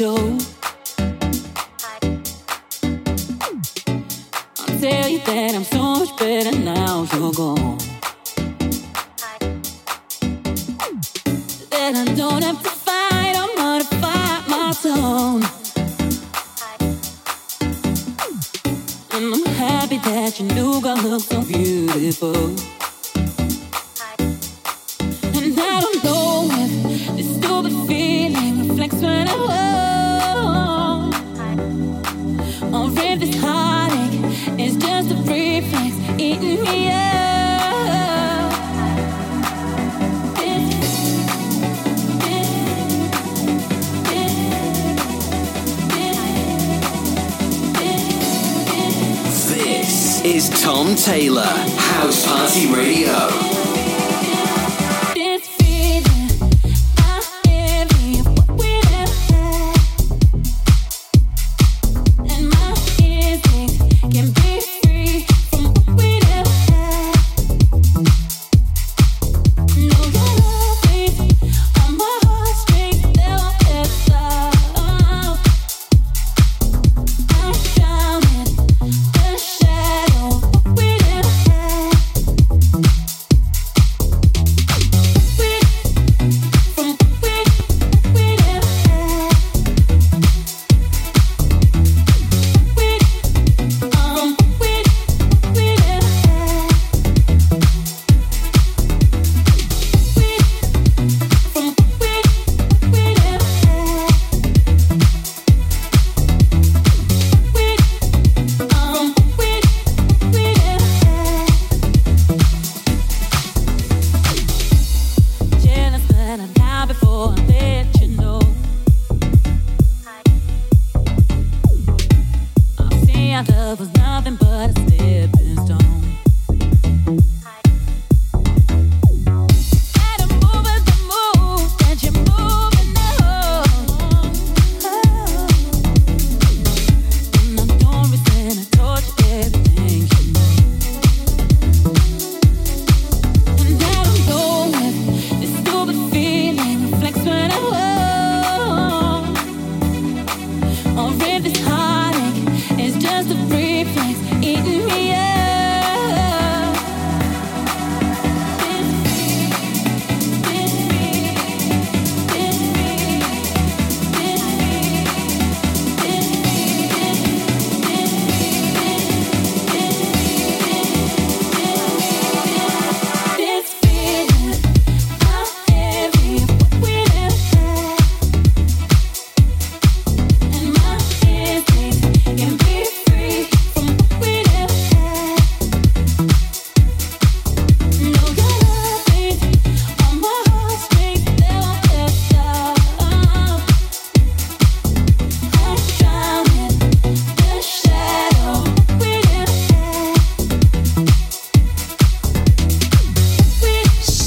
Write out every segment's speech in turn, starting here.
show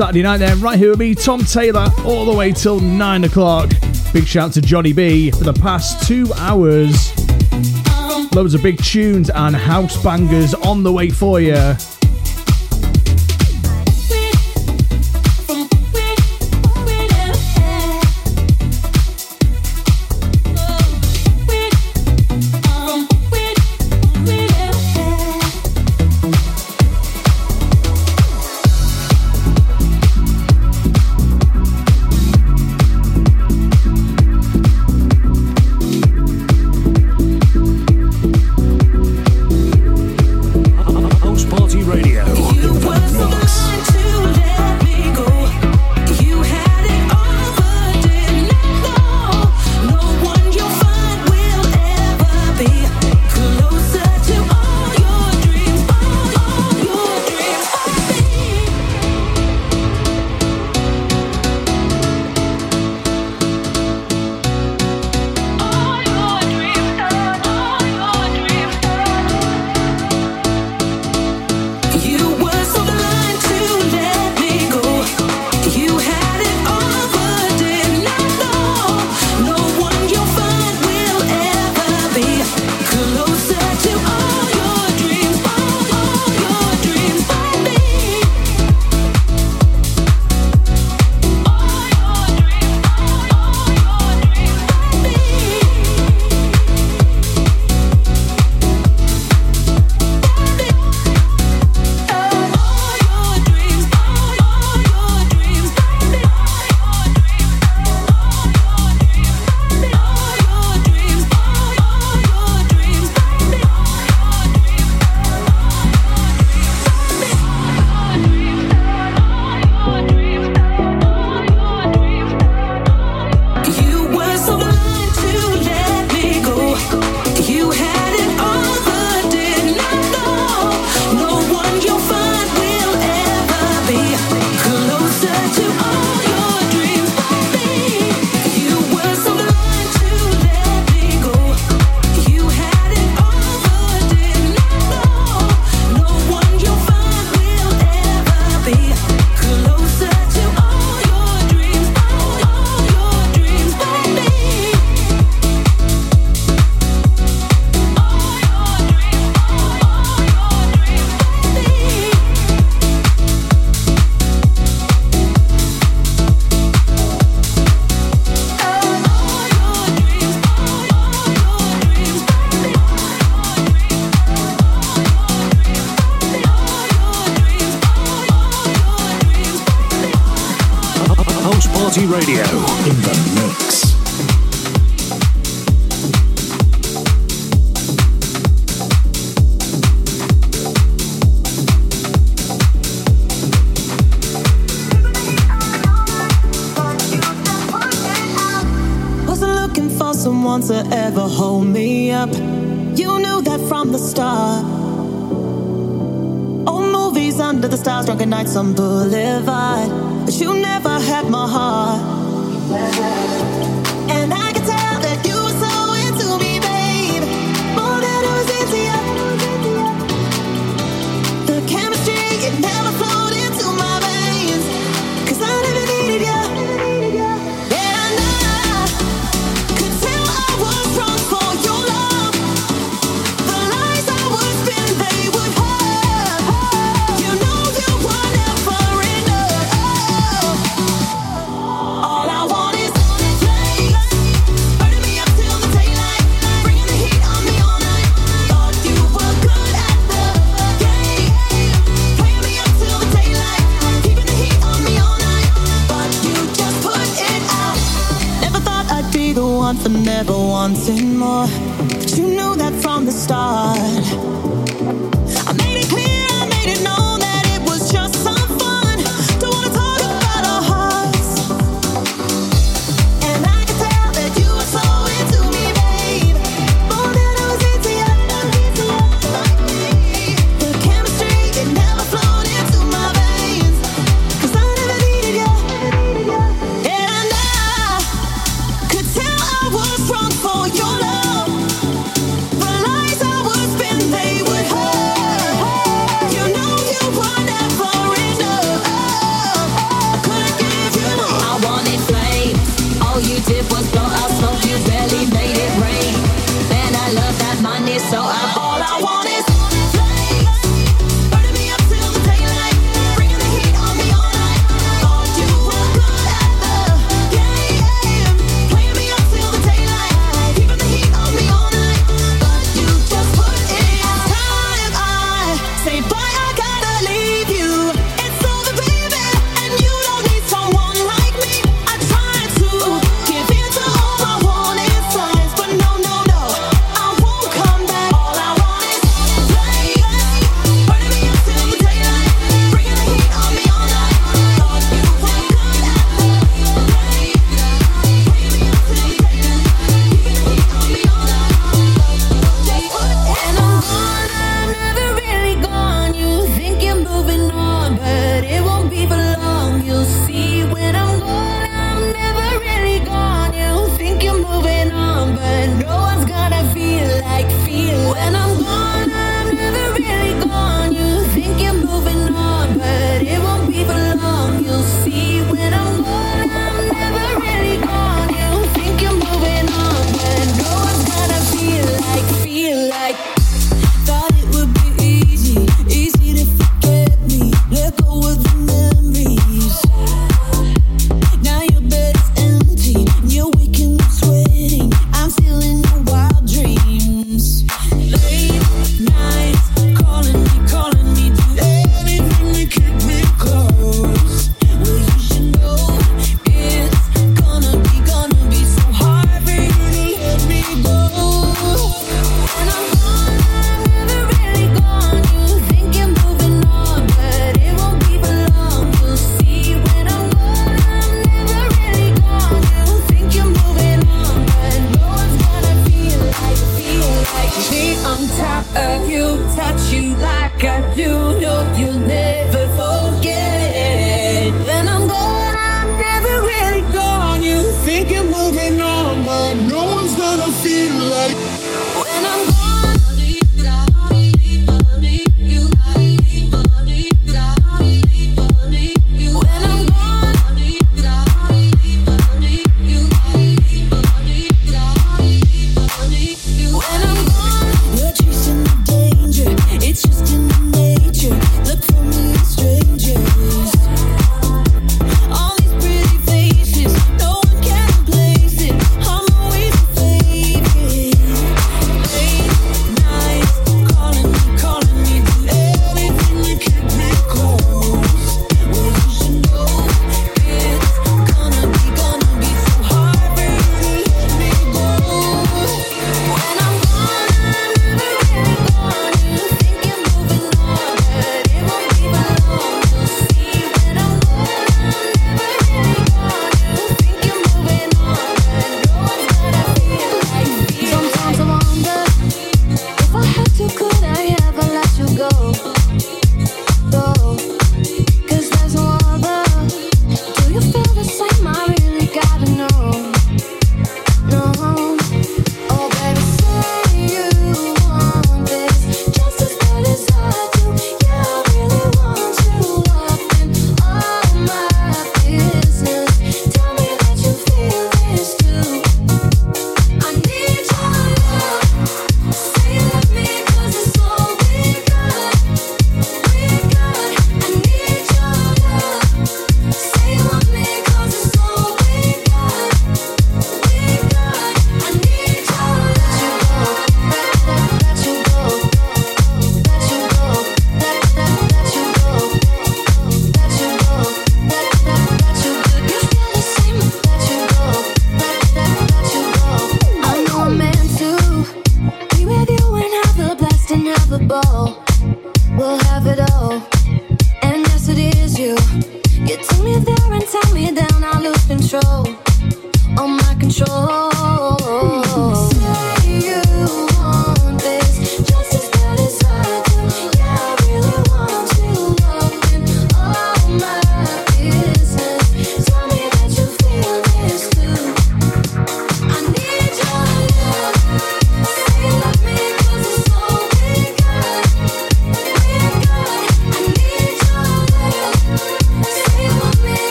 Saturday night then, right here with me, Tom Taylor, all the way till 9 o'clock. Big shout to Johnny B for the past two hours. Loads of big tunes and house bangers on the way for you. moving on, but no one's gonna feel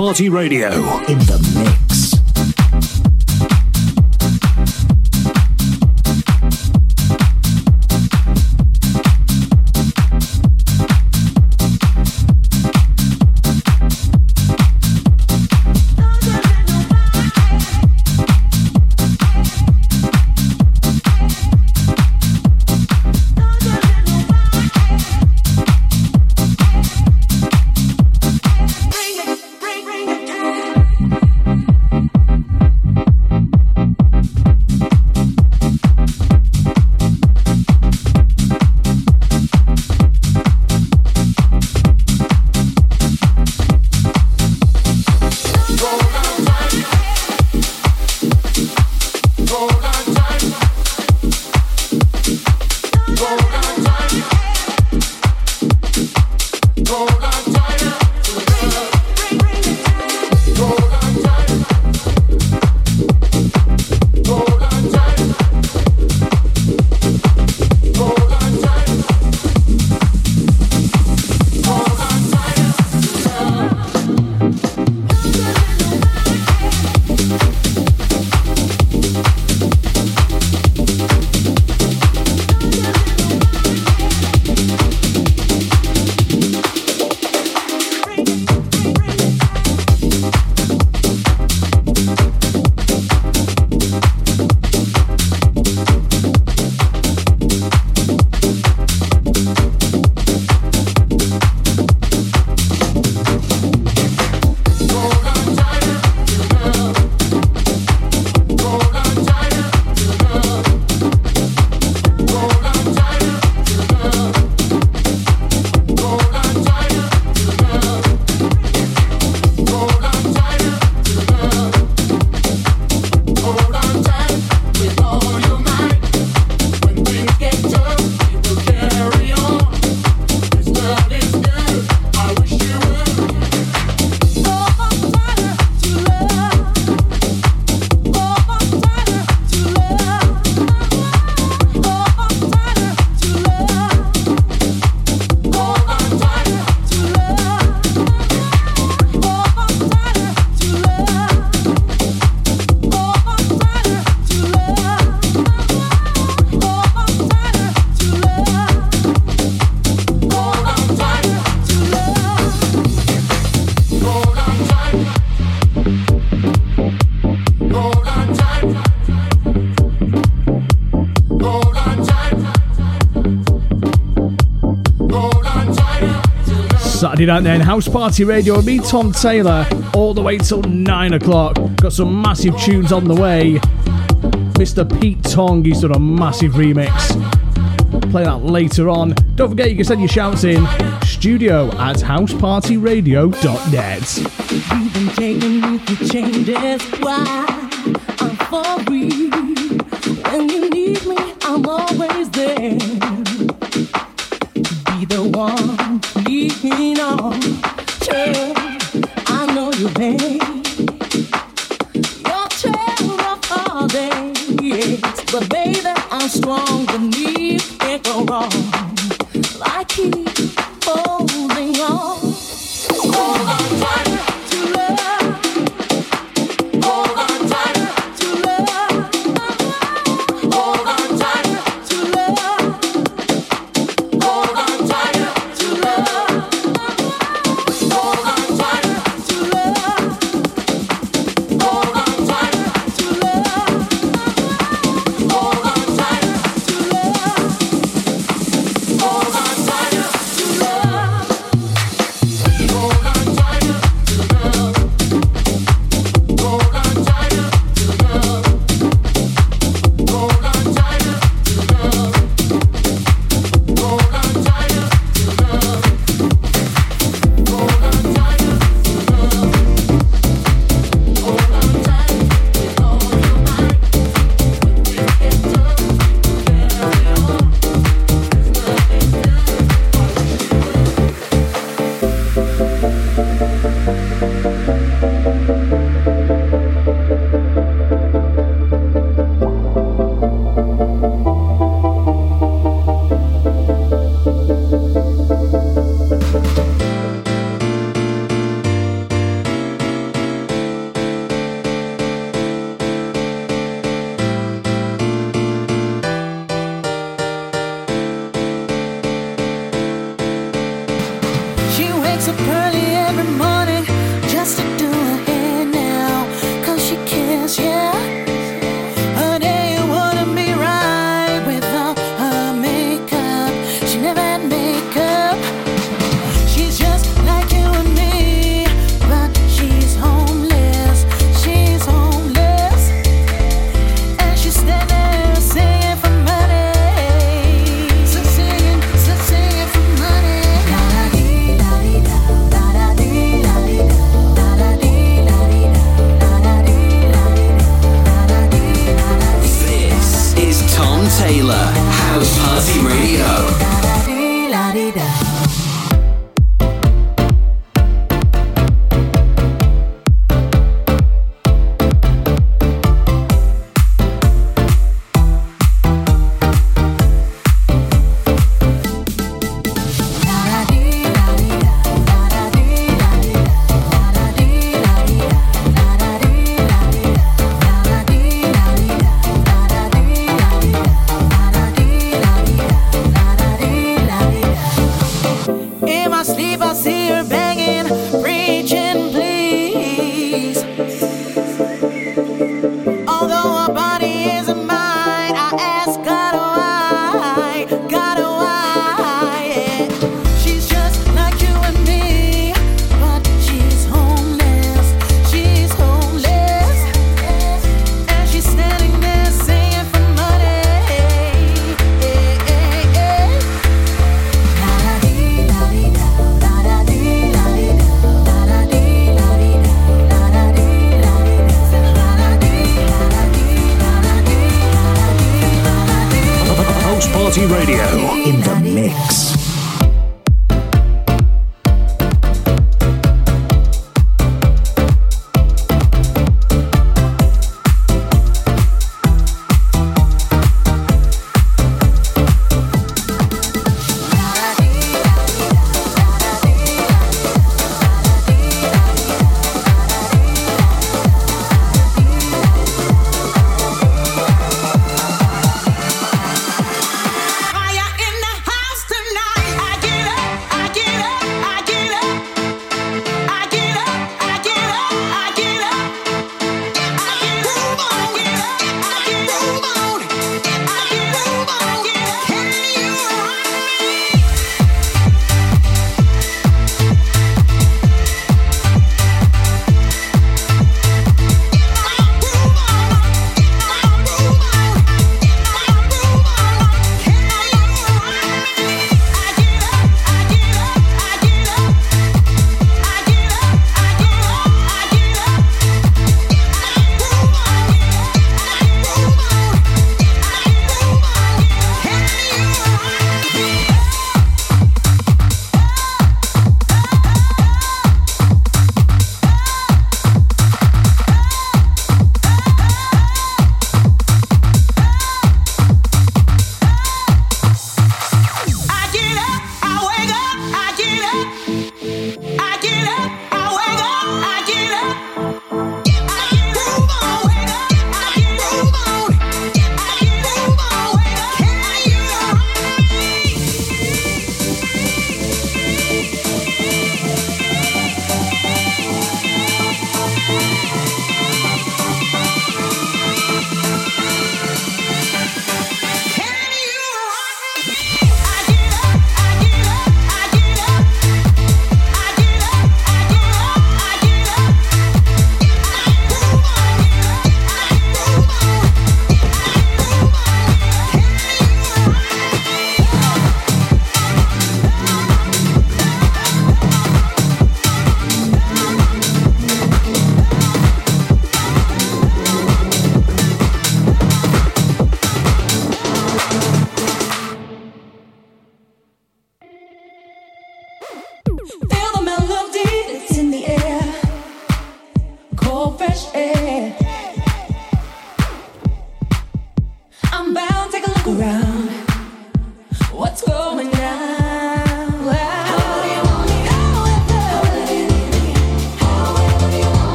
Party Radio in the mix. Saturday night then, House Party Radio me, Tom Taylor, all the way till 9 o'clock. Got some massive tunes on the way. Mr. Pete Tong, he's done a massive remix. Play that later on. Don't forget you can send your shouts in studio at housepartyradio.net. You've been taking me changes. Why? I'm for real.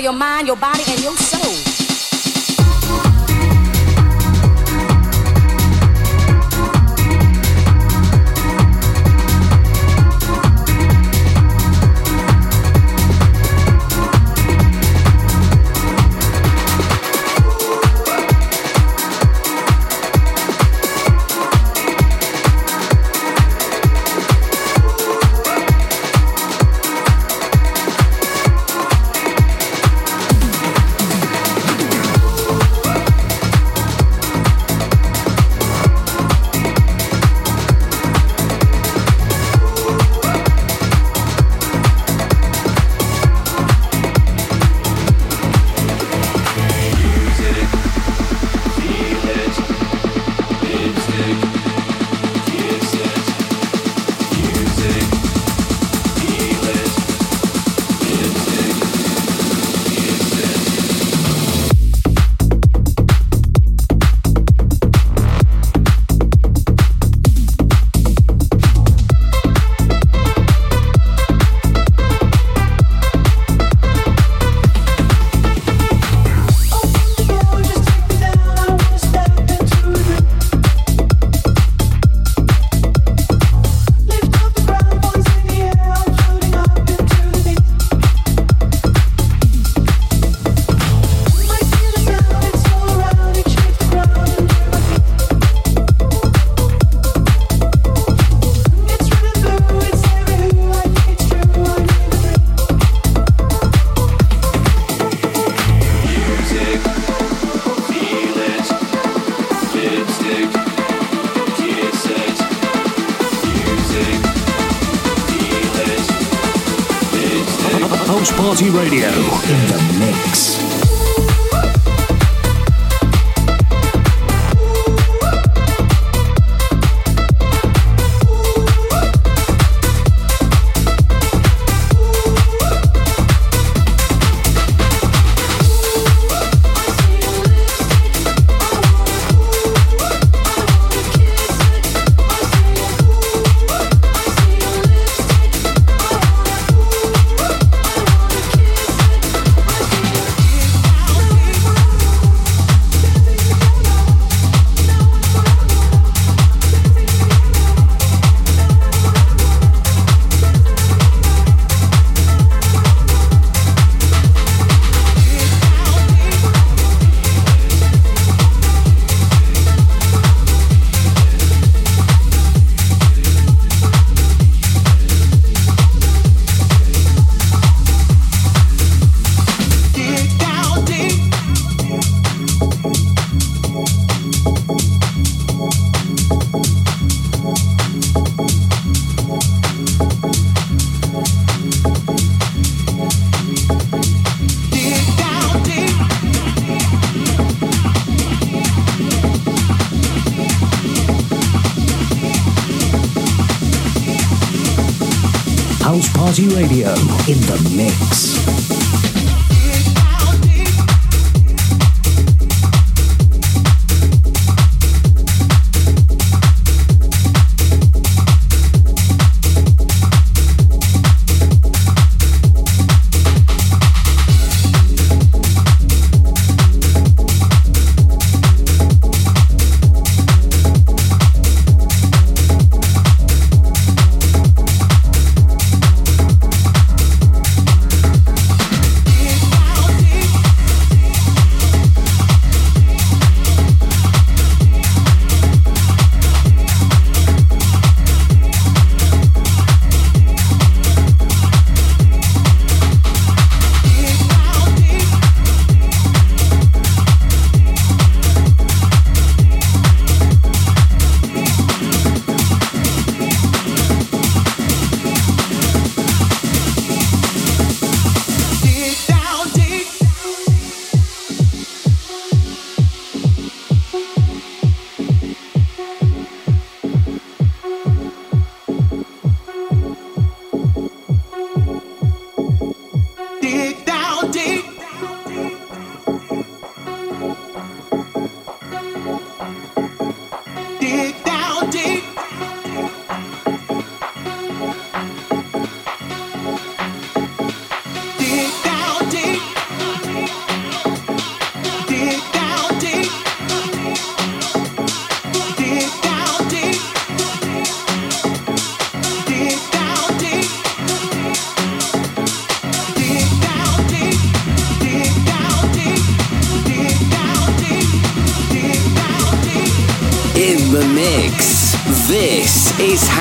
For your mind, your body, and your soul.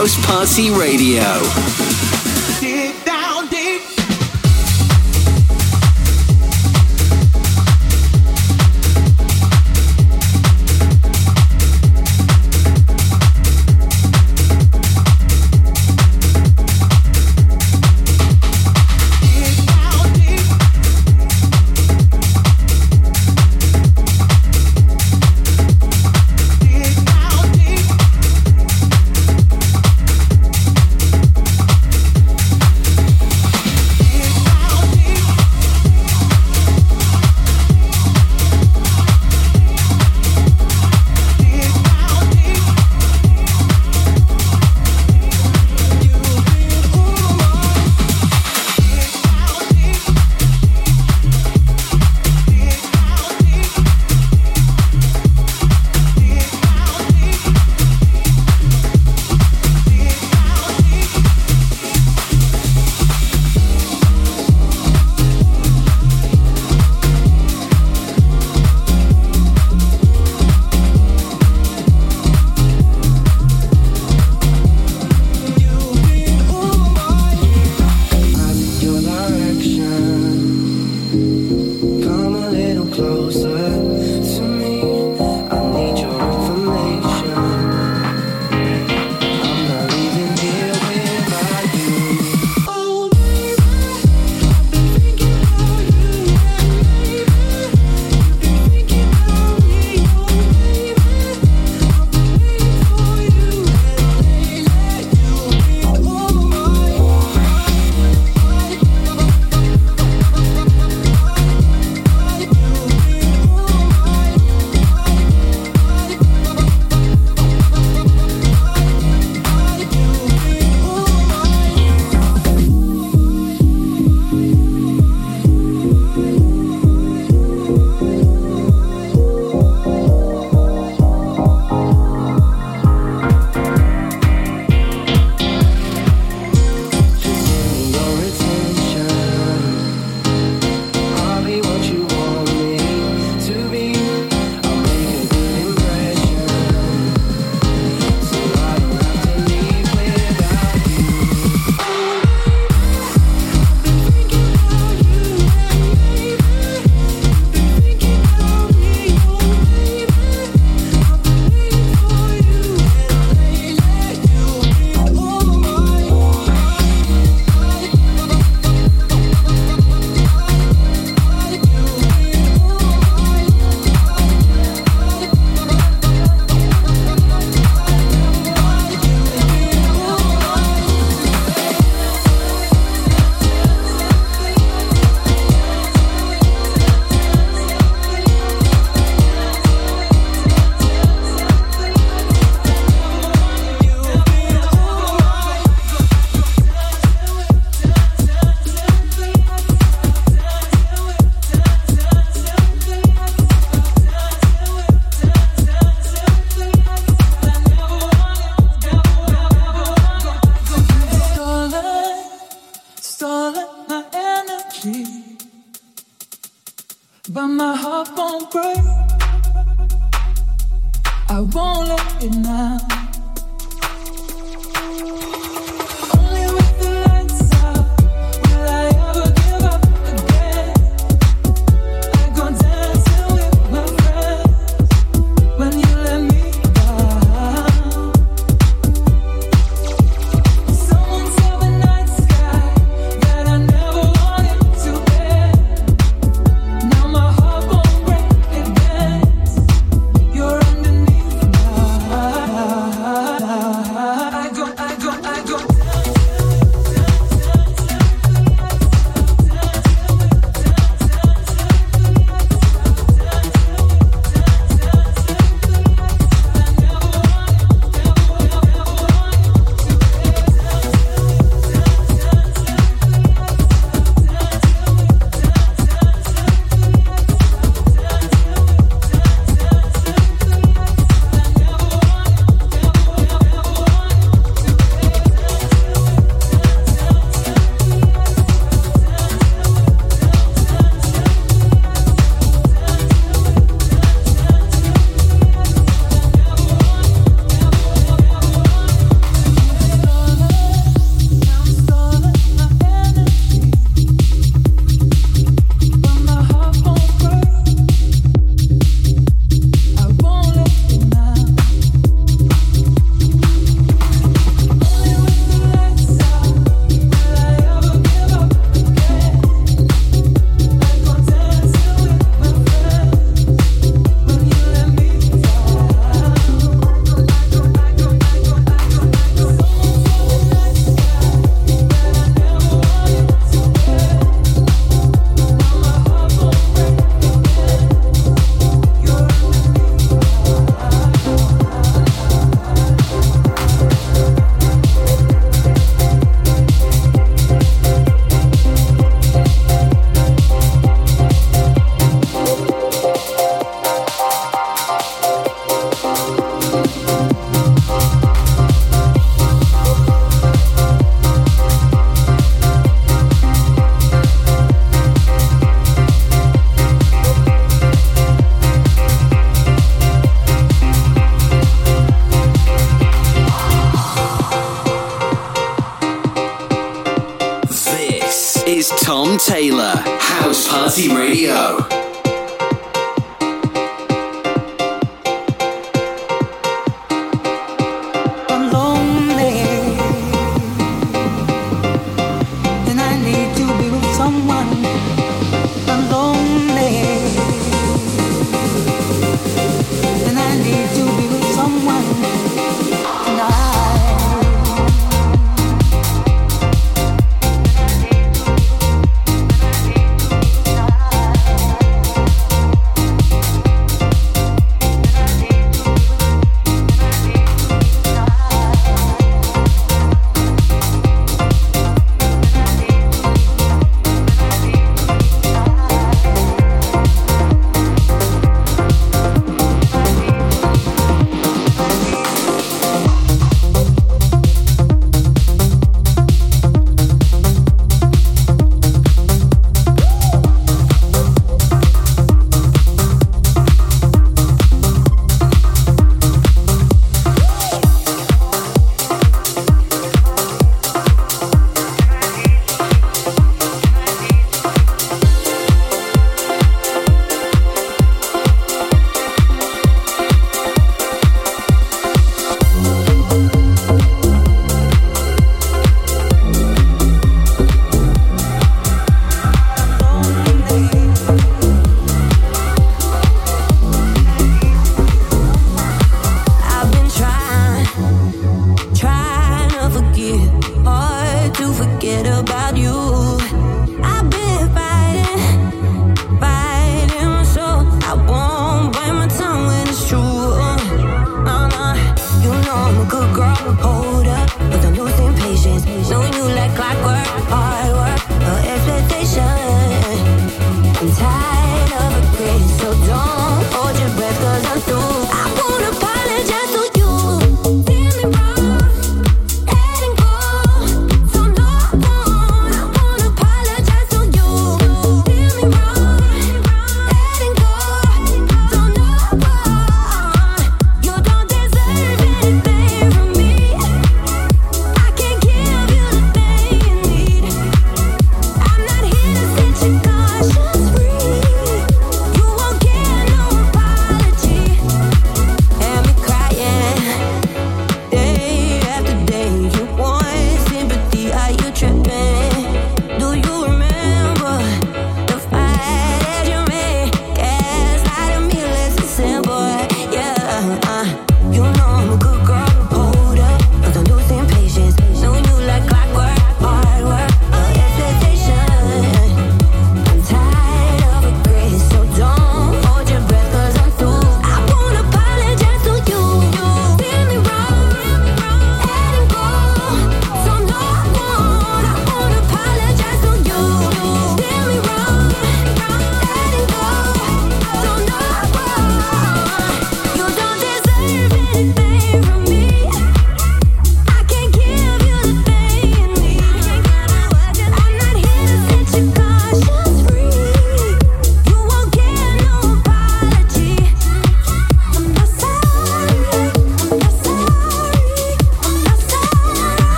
Party Radio.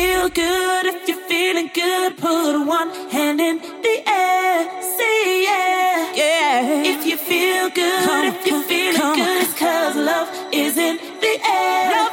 Feel good, if you're feeling good, put one hand in the air. Say yeah, yeah. If you feel good, come, if you're feeling come, good, it's cause love is in the air. Love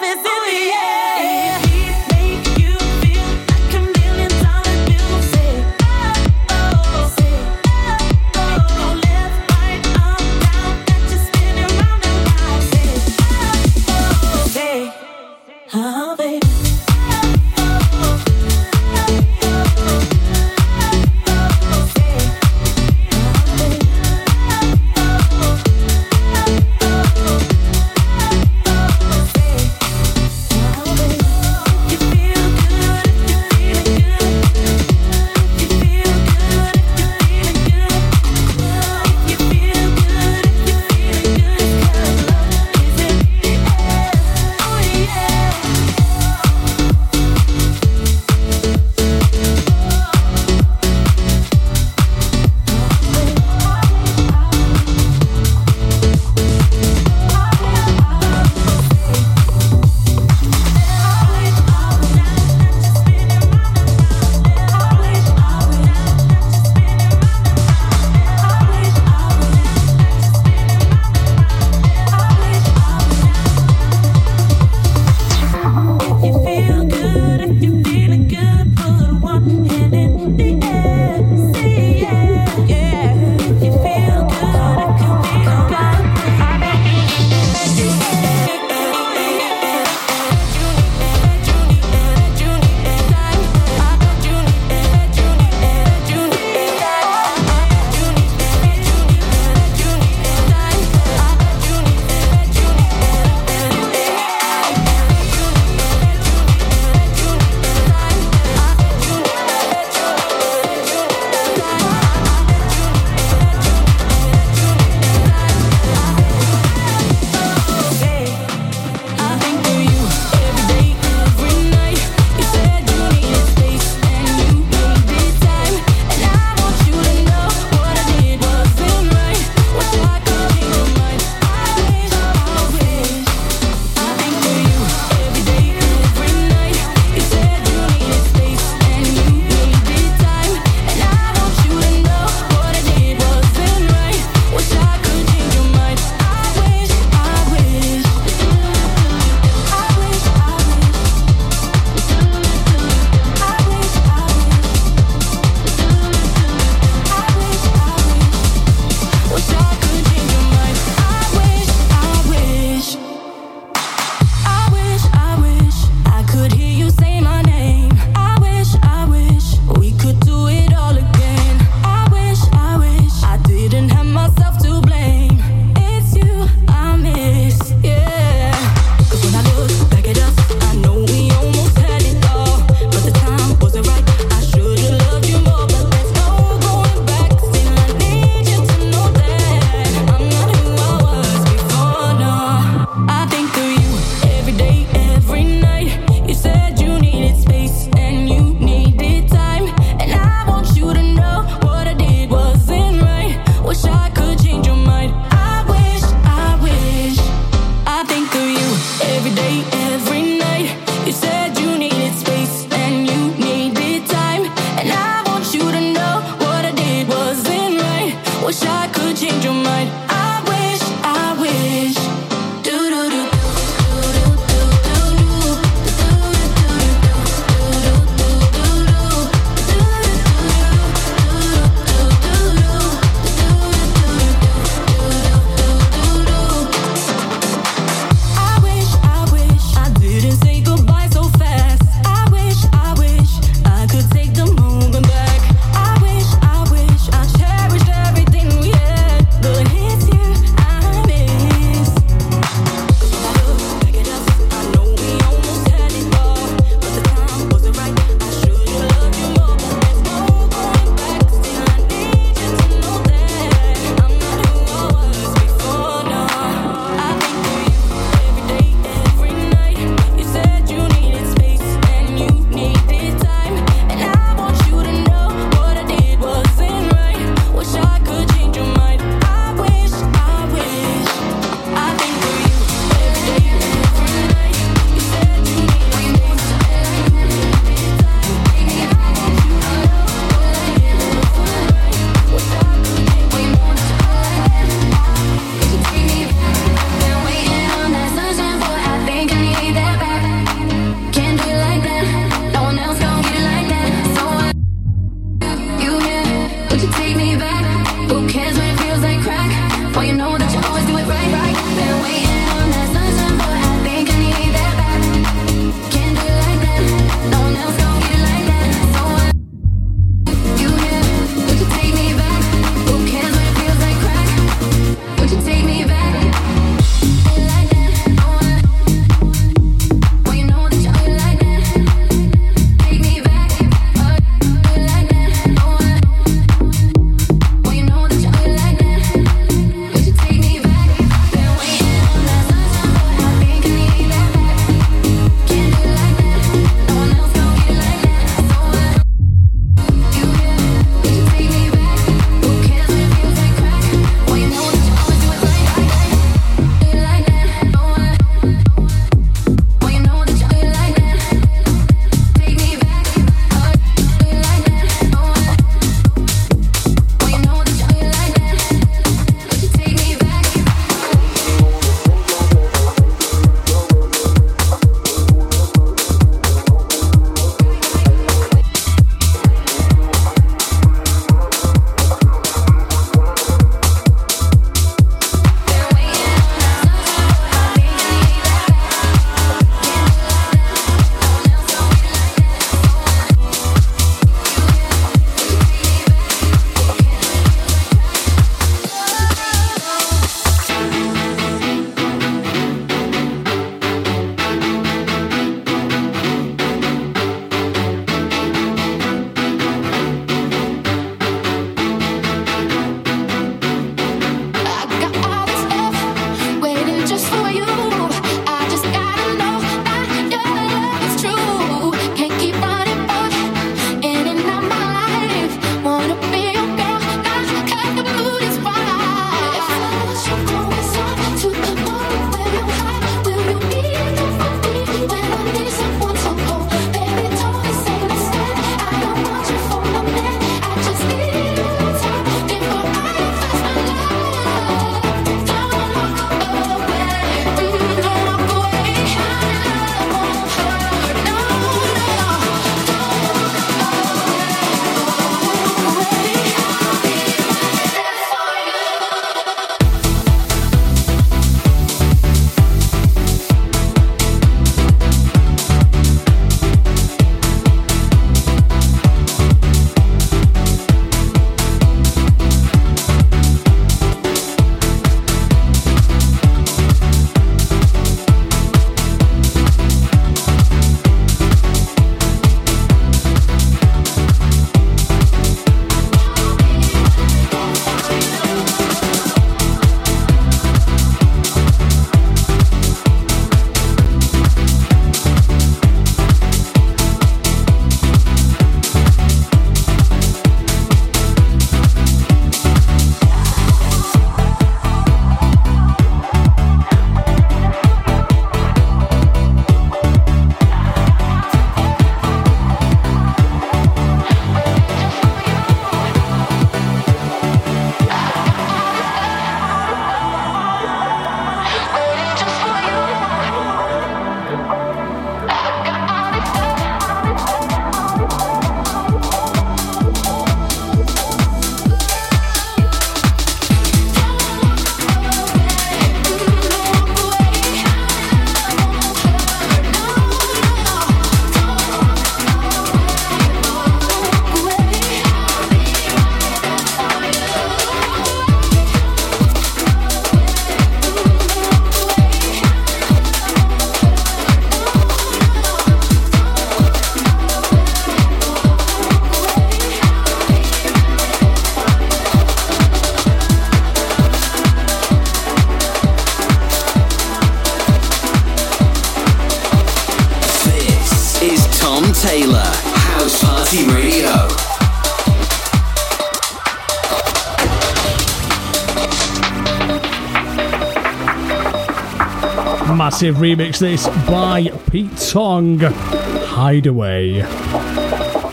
Remix this by Pete Tong. Hideaway.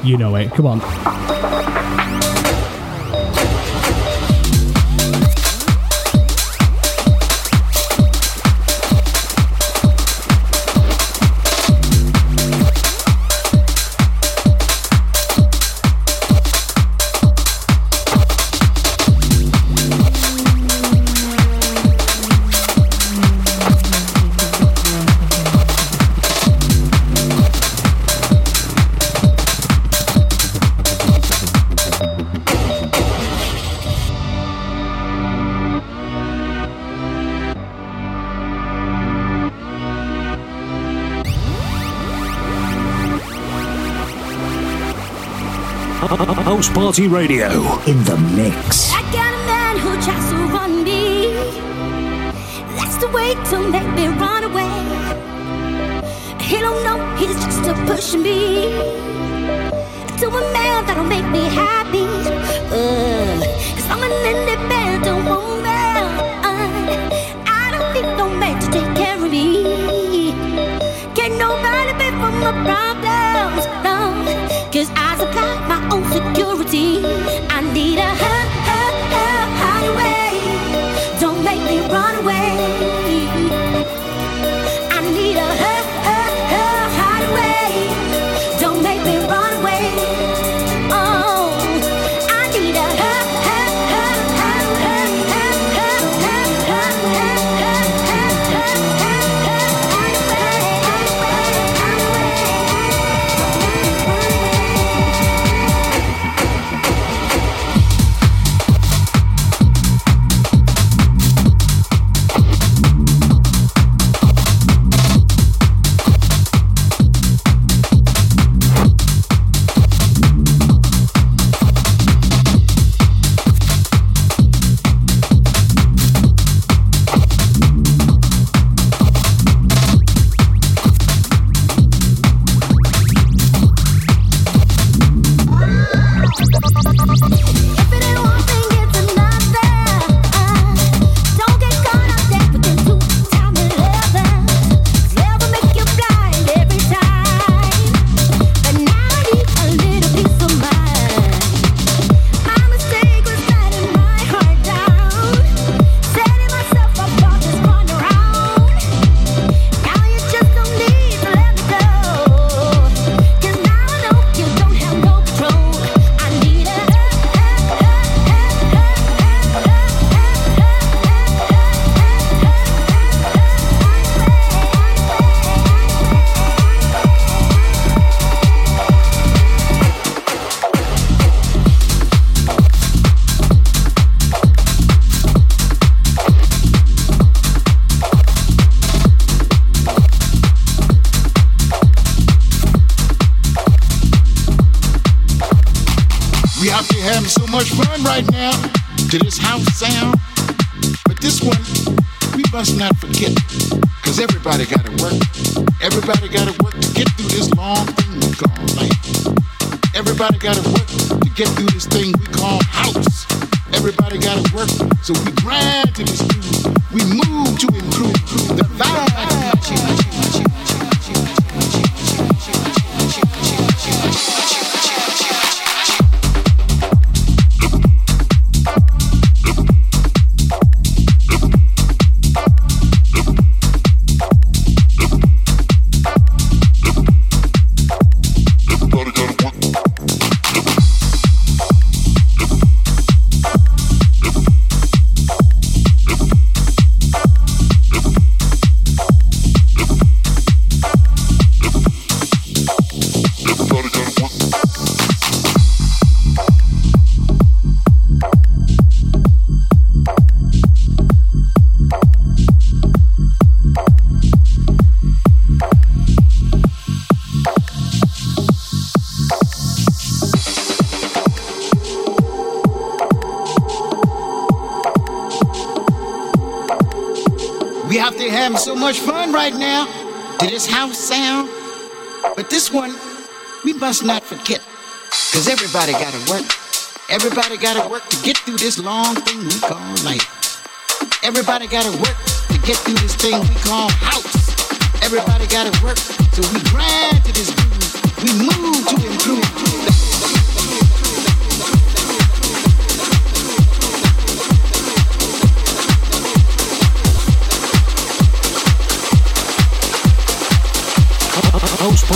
You know it. Come on. Party Radio in the mix. I got a man who tries to run me. To make me run away. He don't know he's just a me to a man that'll make me happy. 你 not forget. Cause everybody gotta work. Everybody gotta work to get through this long thing we call life. Everybody gotta work to get through this thing we call house. Everybody gotta work, so we grind to this groove. We move to improve.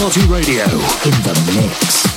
Party Radio in the mix.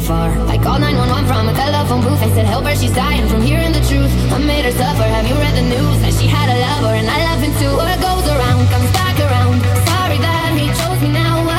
far. I called 911 from a telephone booth. I said, Help her, she's dying from hearing the truth. I made her suffer. Have you read the news? That she had a lover, and I love him too. What goes around comes back around. Sorry that he chose me now.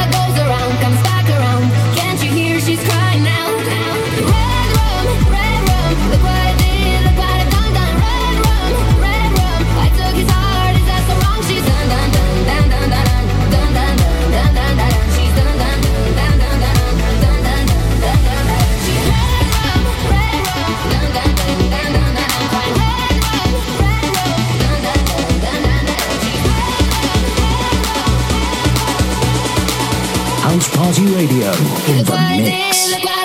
Radio in the mix.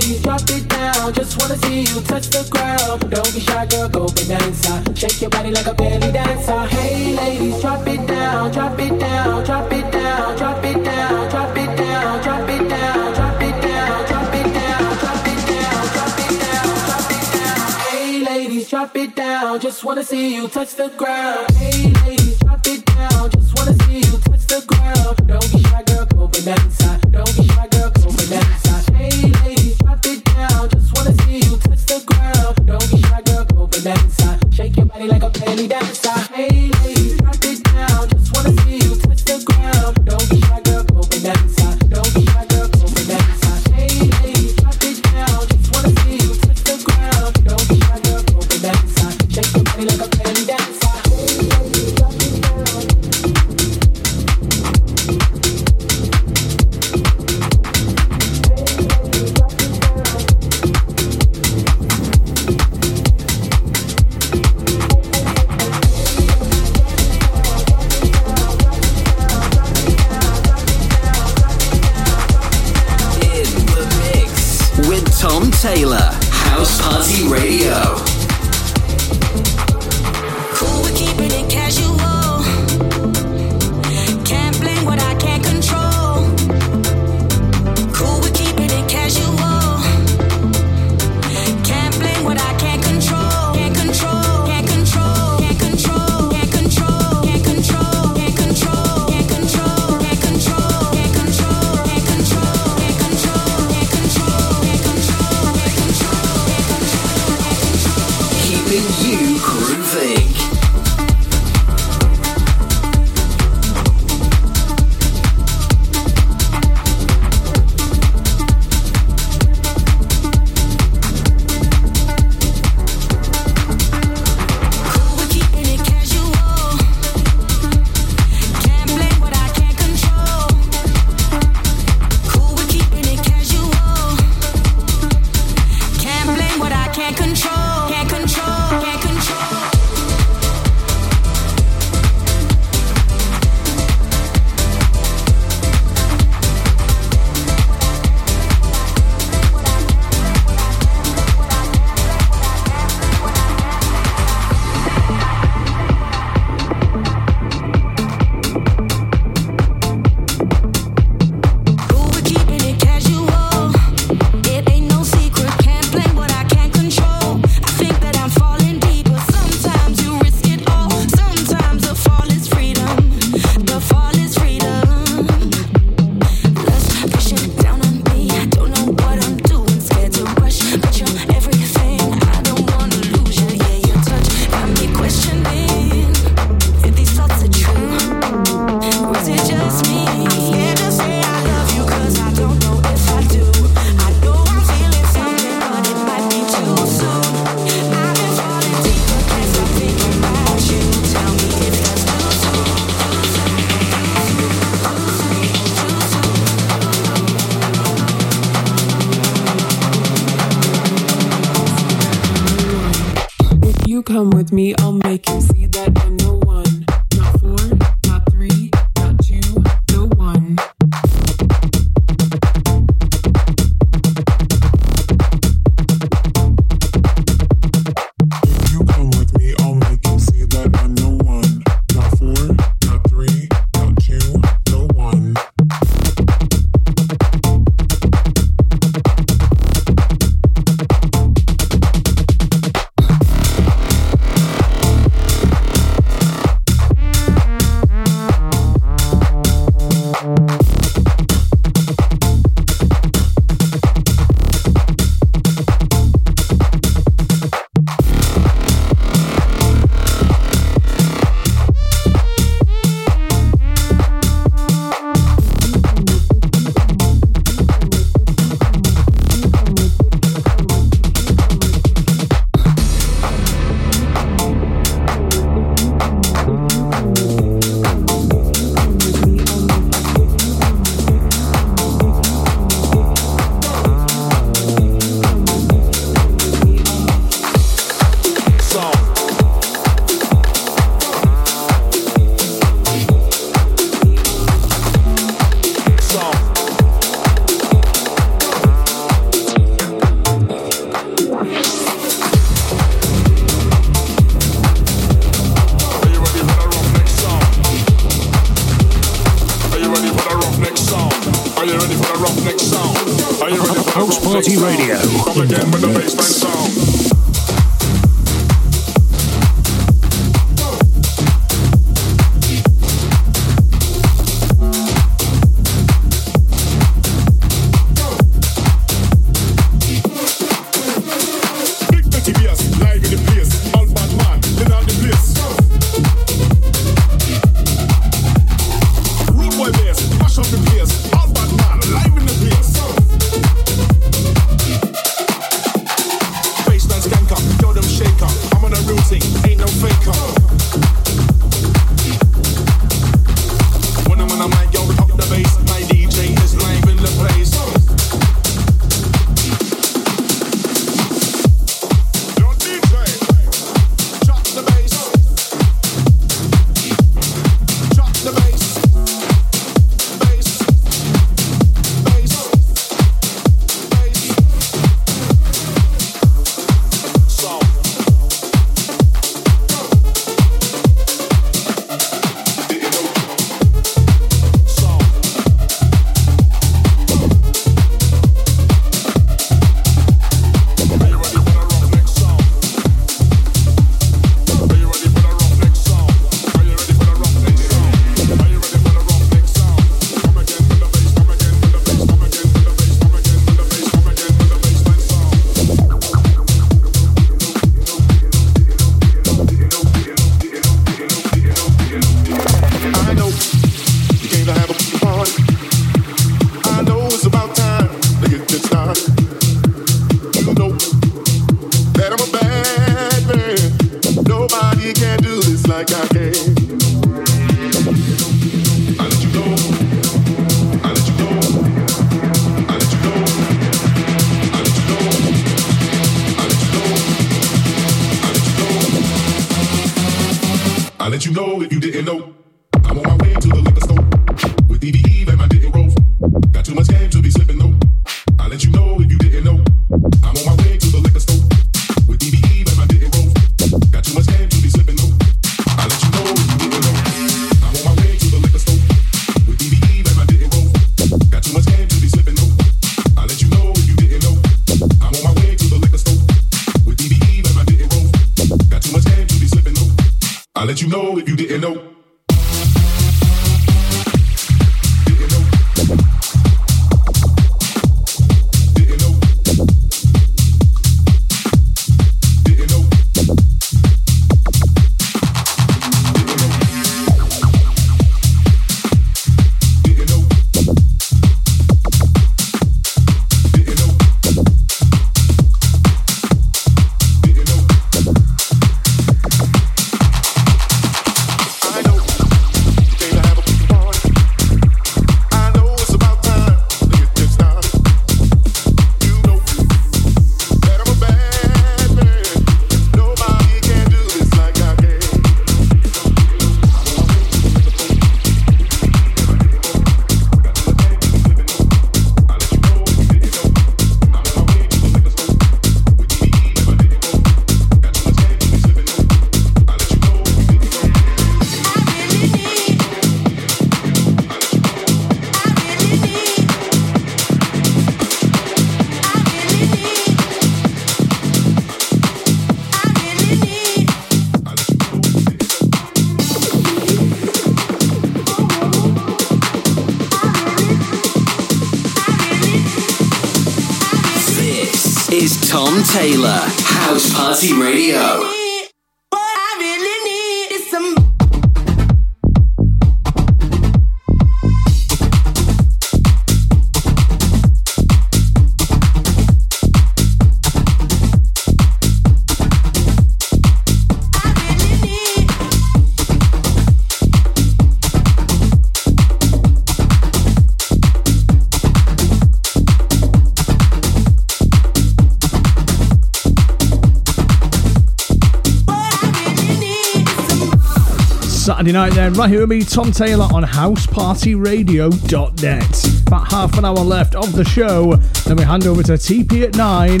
Night then, right here with me, Tom Taylor on housepartyradio.net. About half an hour left of the show, then we hand over to TP at 9,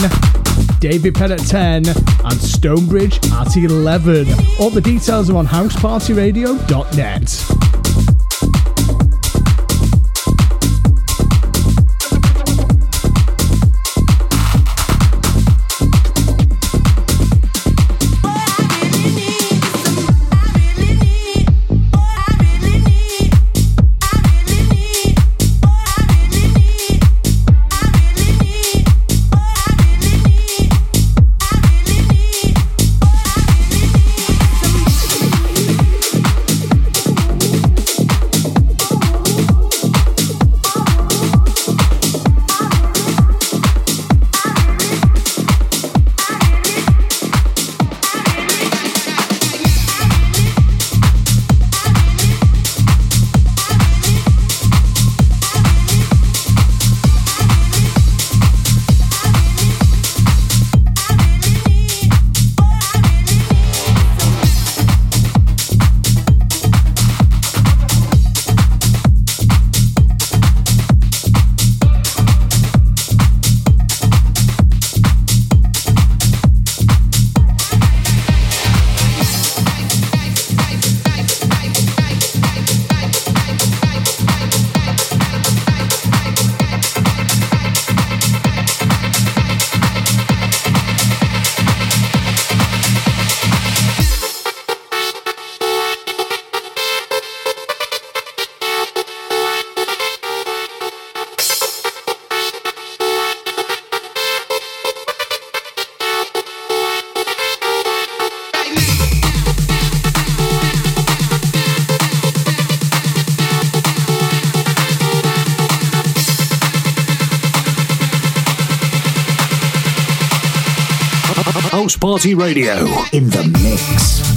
David Penn at 10, and Stonebridge at 11. All the details are on housepartyradio.net. Radio in the mix.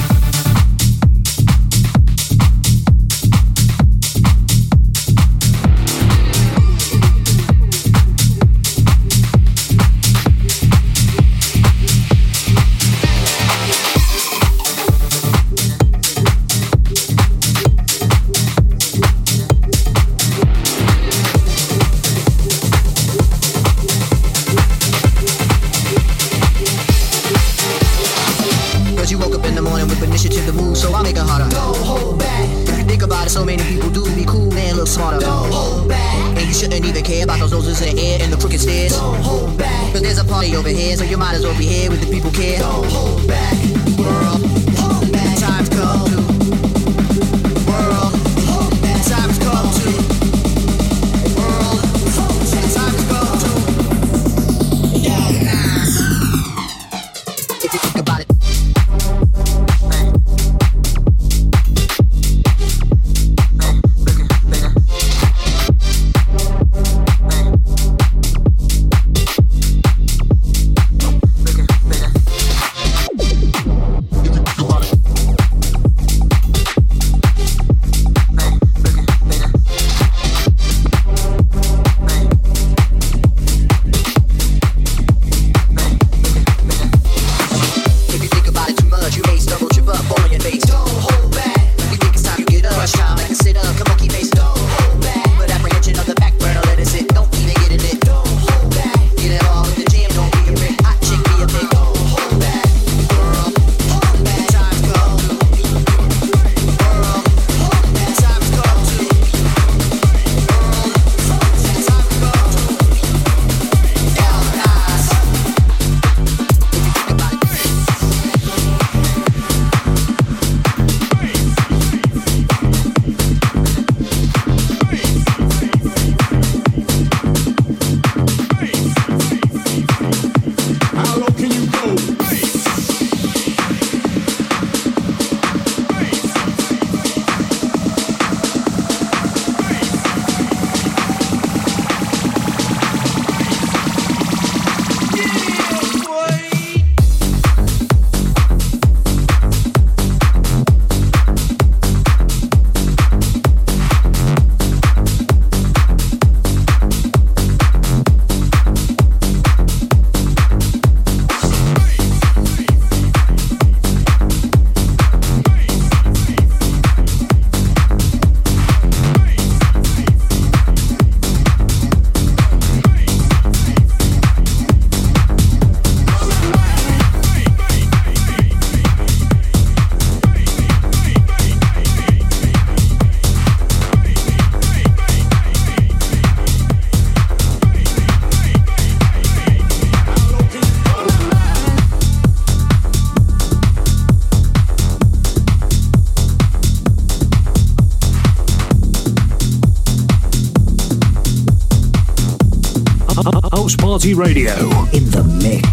Party Radio in the mix.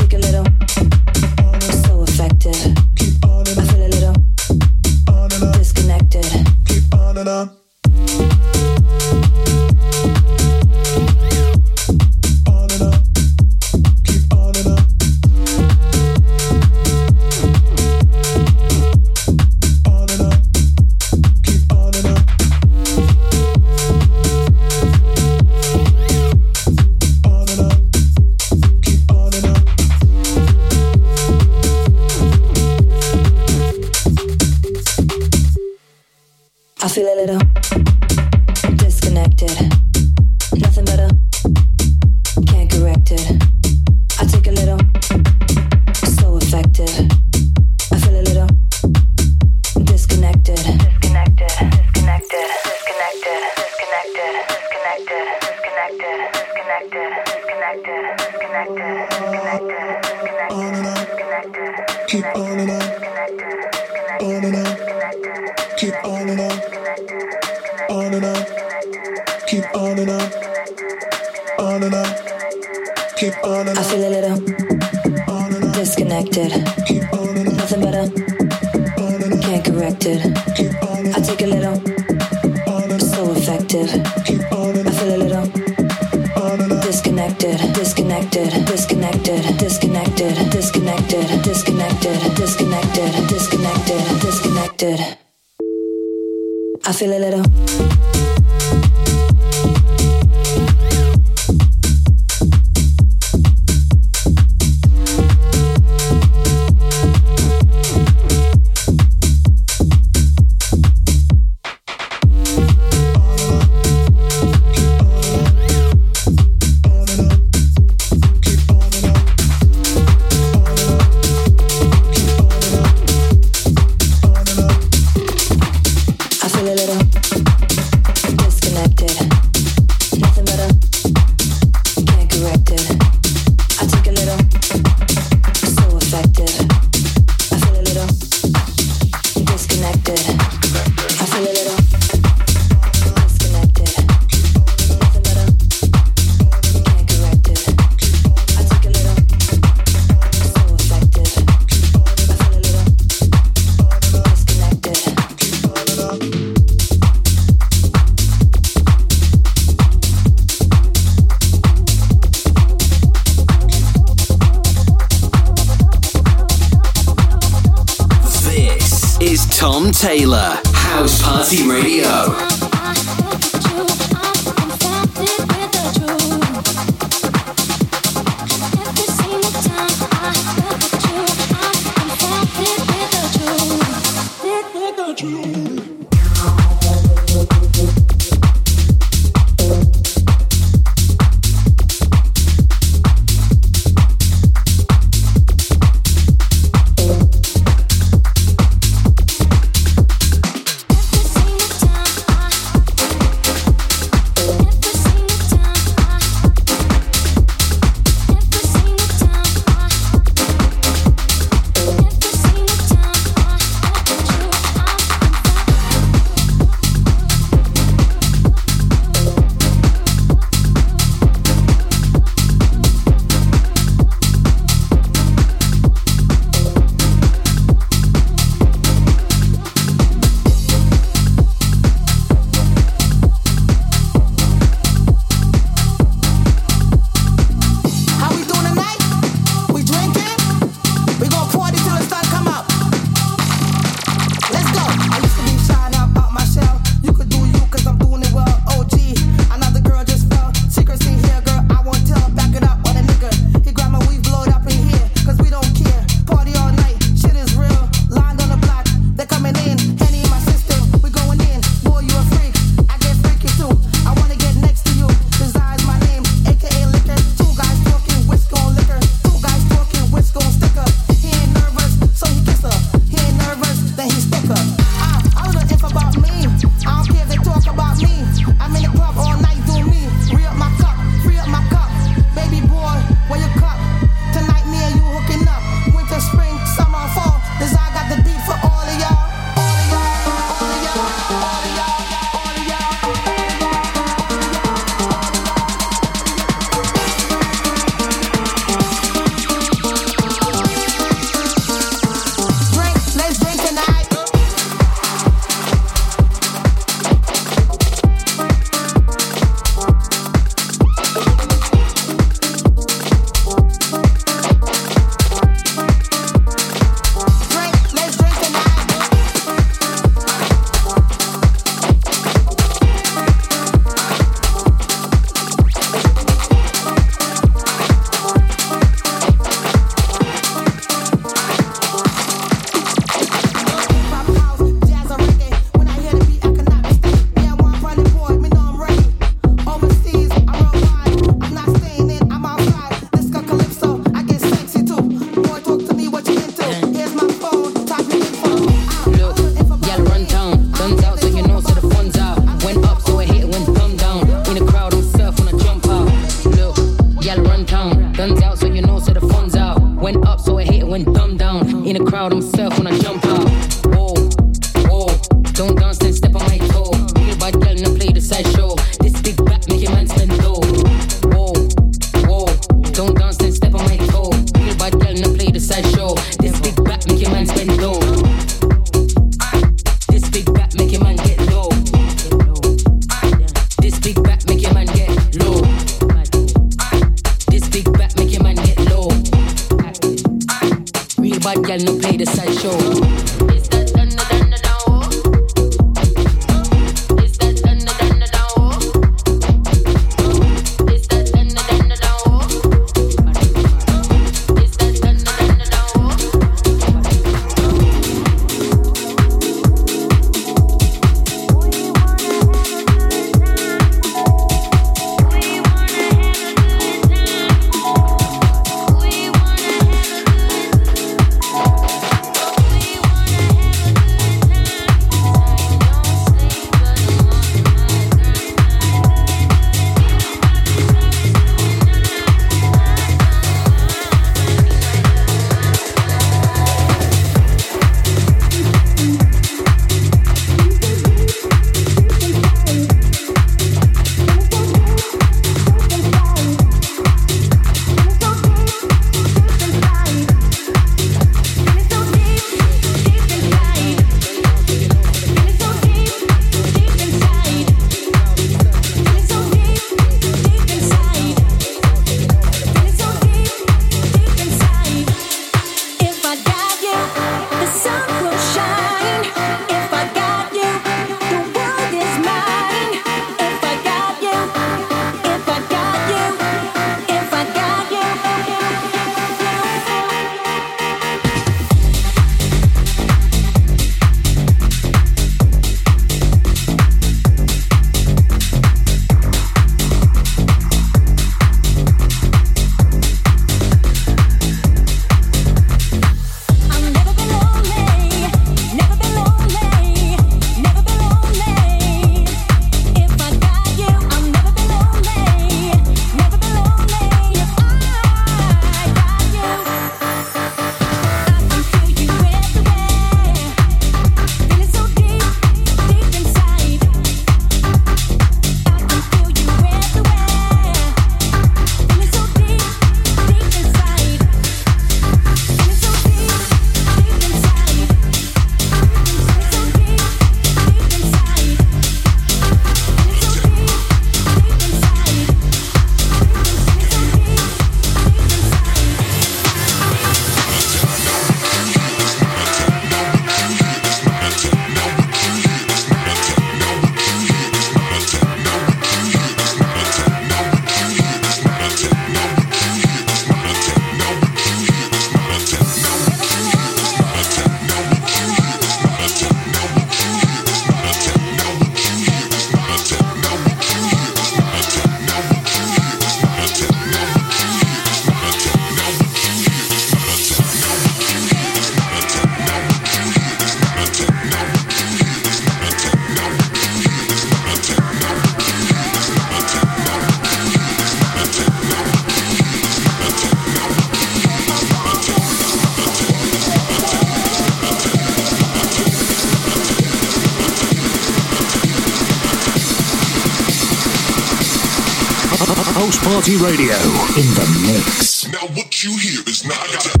Radio in the mix. Now what you hear is not.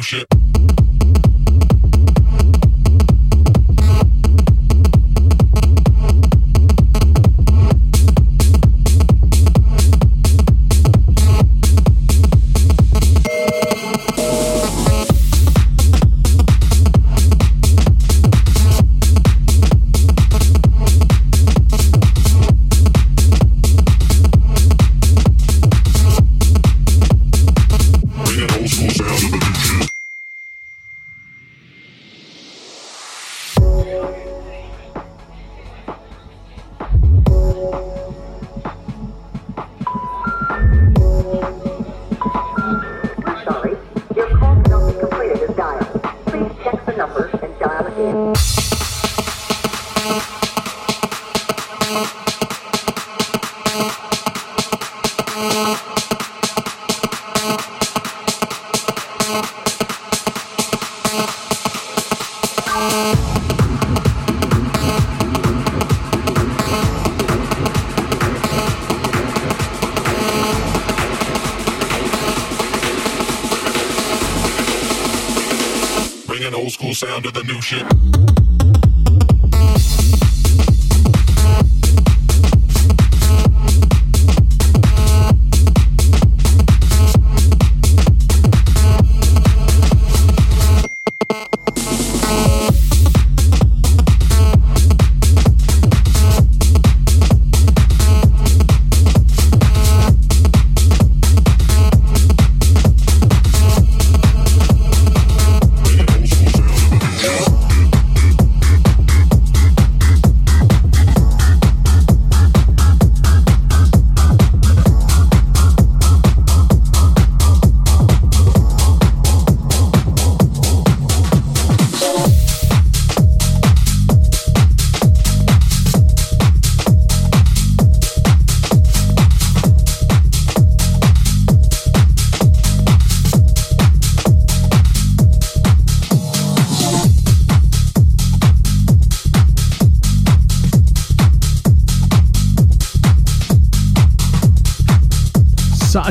New shit. Sorry,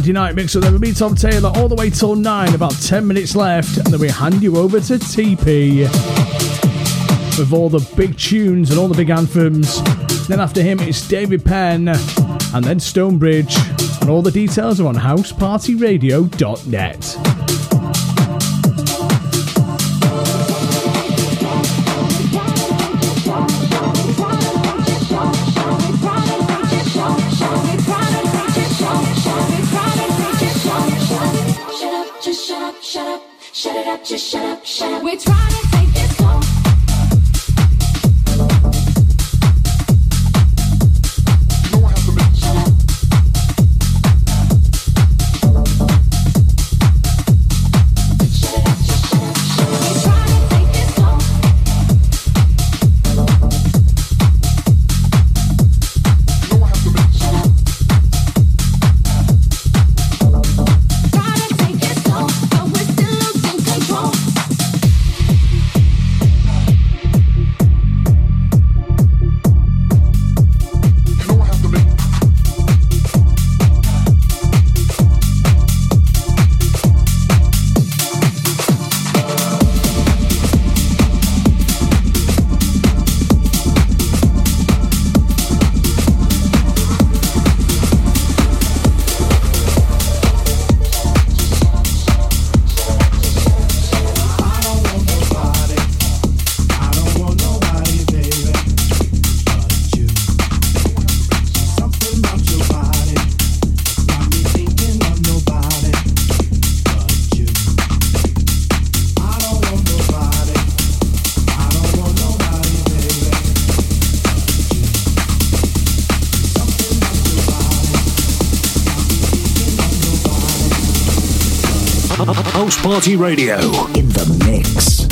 Saturday night mix with me, Tom Taylor, all the way till 9, about 10 minutes left, and then we hand you over to TP with all the big tunes and all the big anthems. Then after him, it's David Penn, and then Stonebridge, and all the details are on housepartyradio.net. House Party Radio in the mix.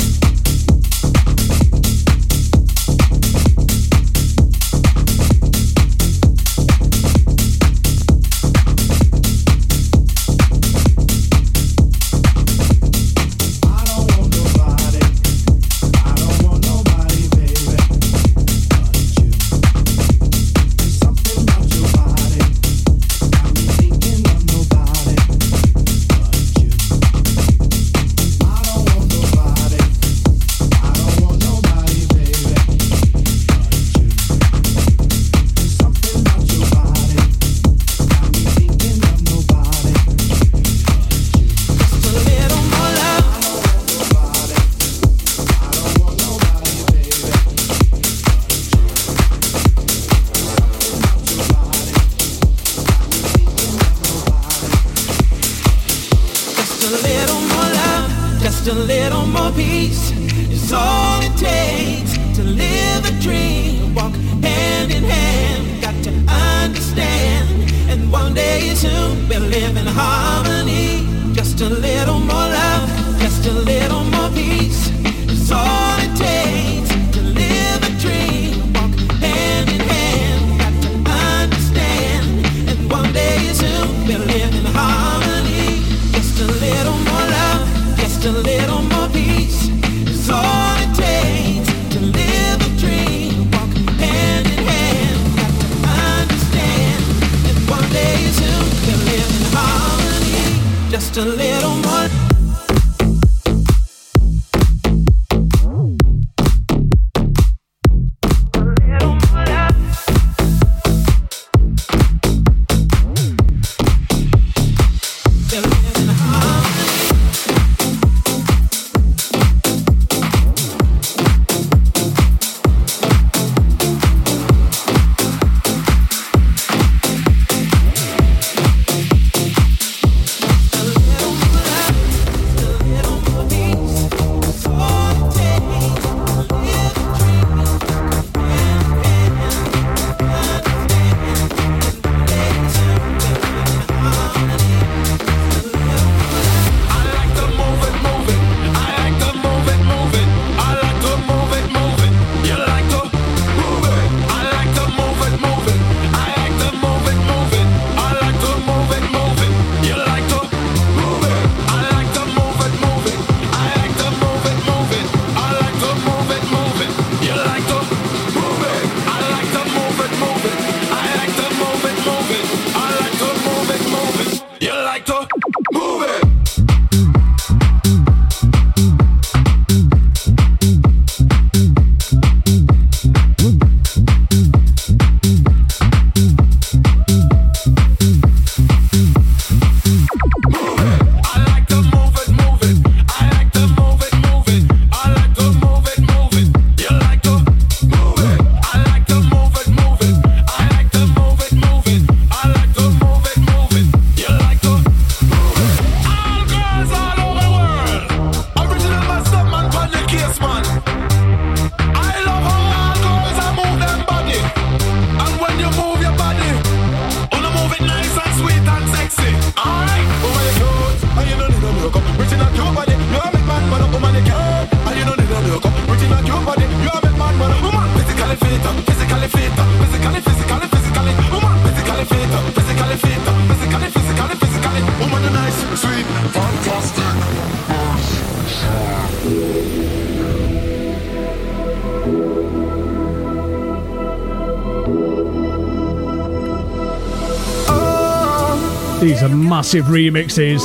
massive remixes.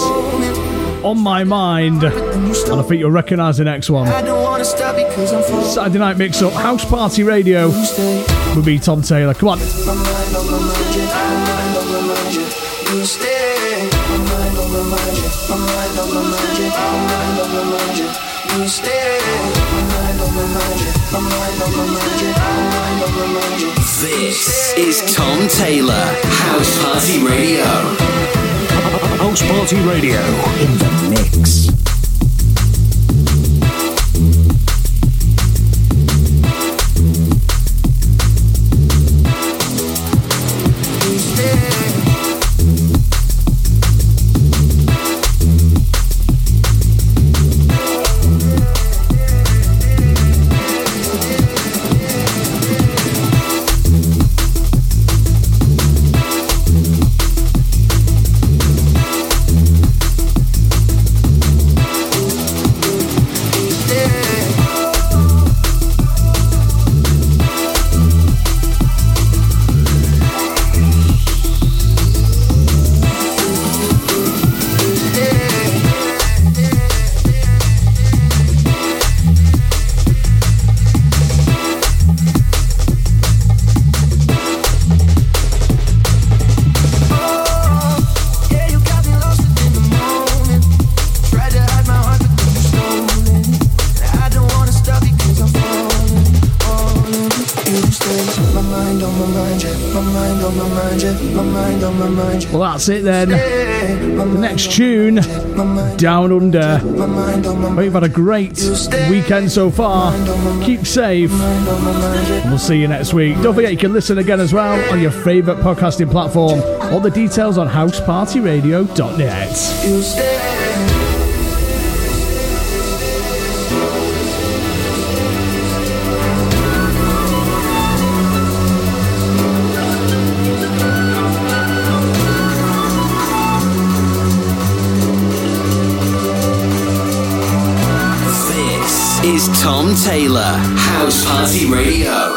On my mind, and I think you'll recognise the next one. Saturday night mix up, House Party Radio with me, Tom Taylor. Come on. This is Tom Taylor, House Party Radio. House Party Radio in the mix. That's it then. The next tune, Down Under. We've had a great weekend so far. Keep safe. We'll see you next week. Don't forget you can listen again as well on your favourite podcasting platform. All the details on housepartyradio.net. Tom Taylor, House Party Radio.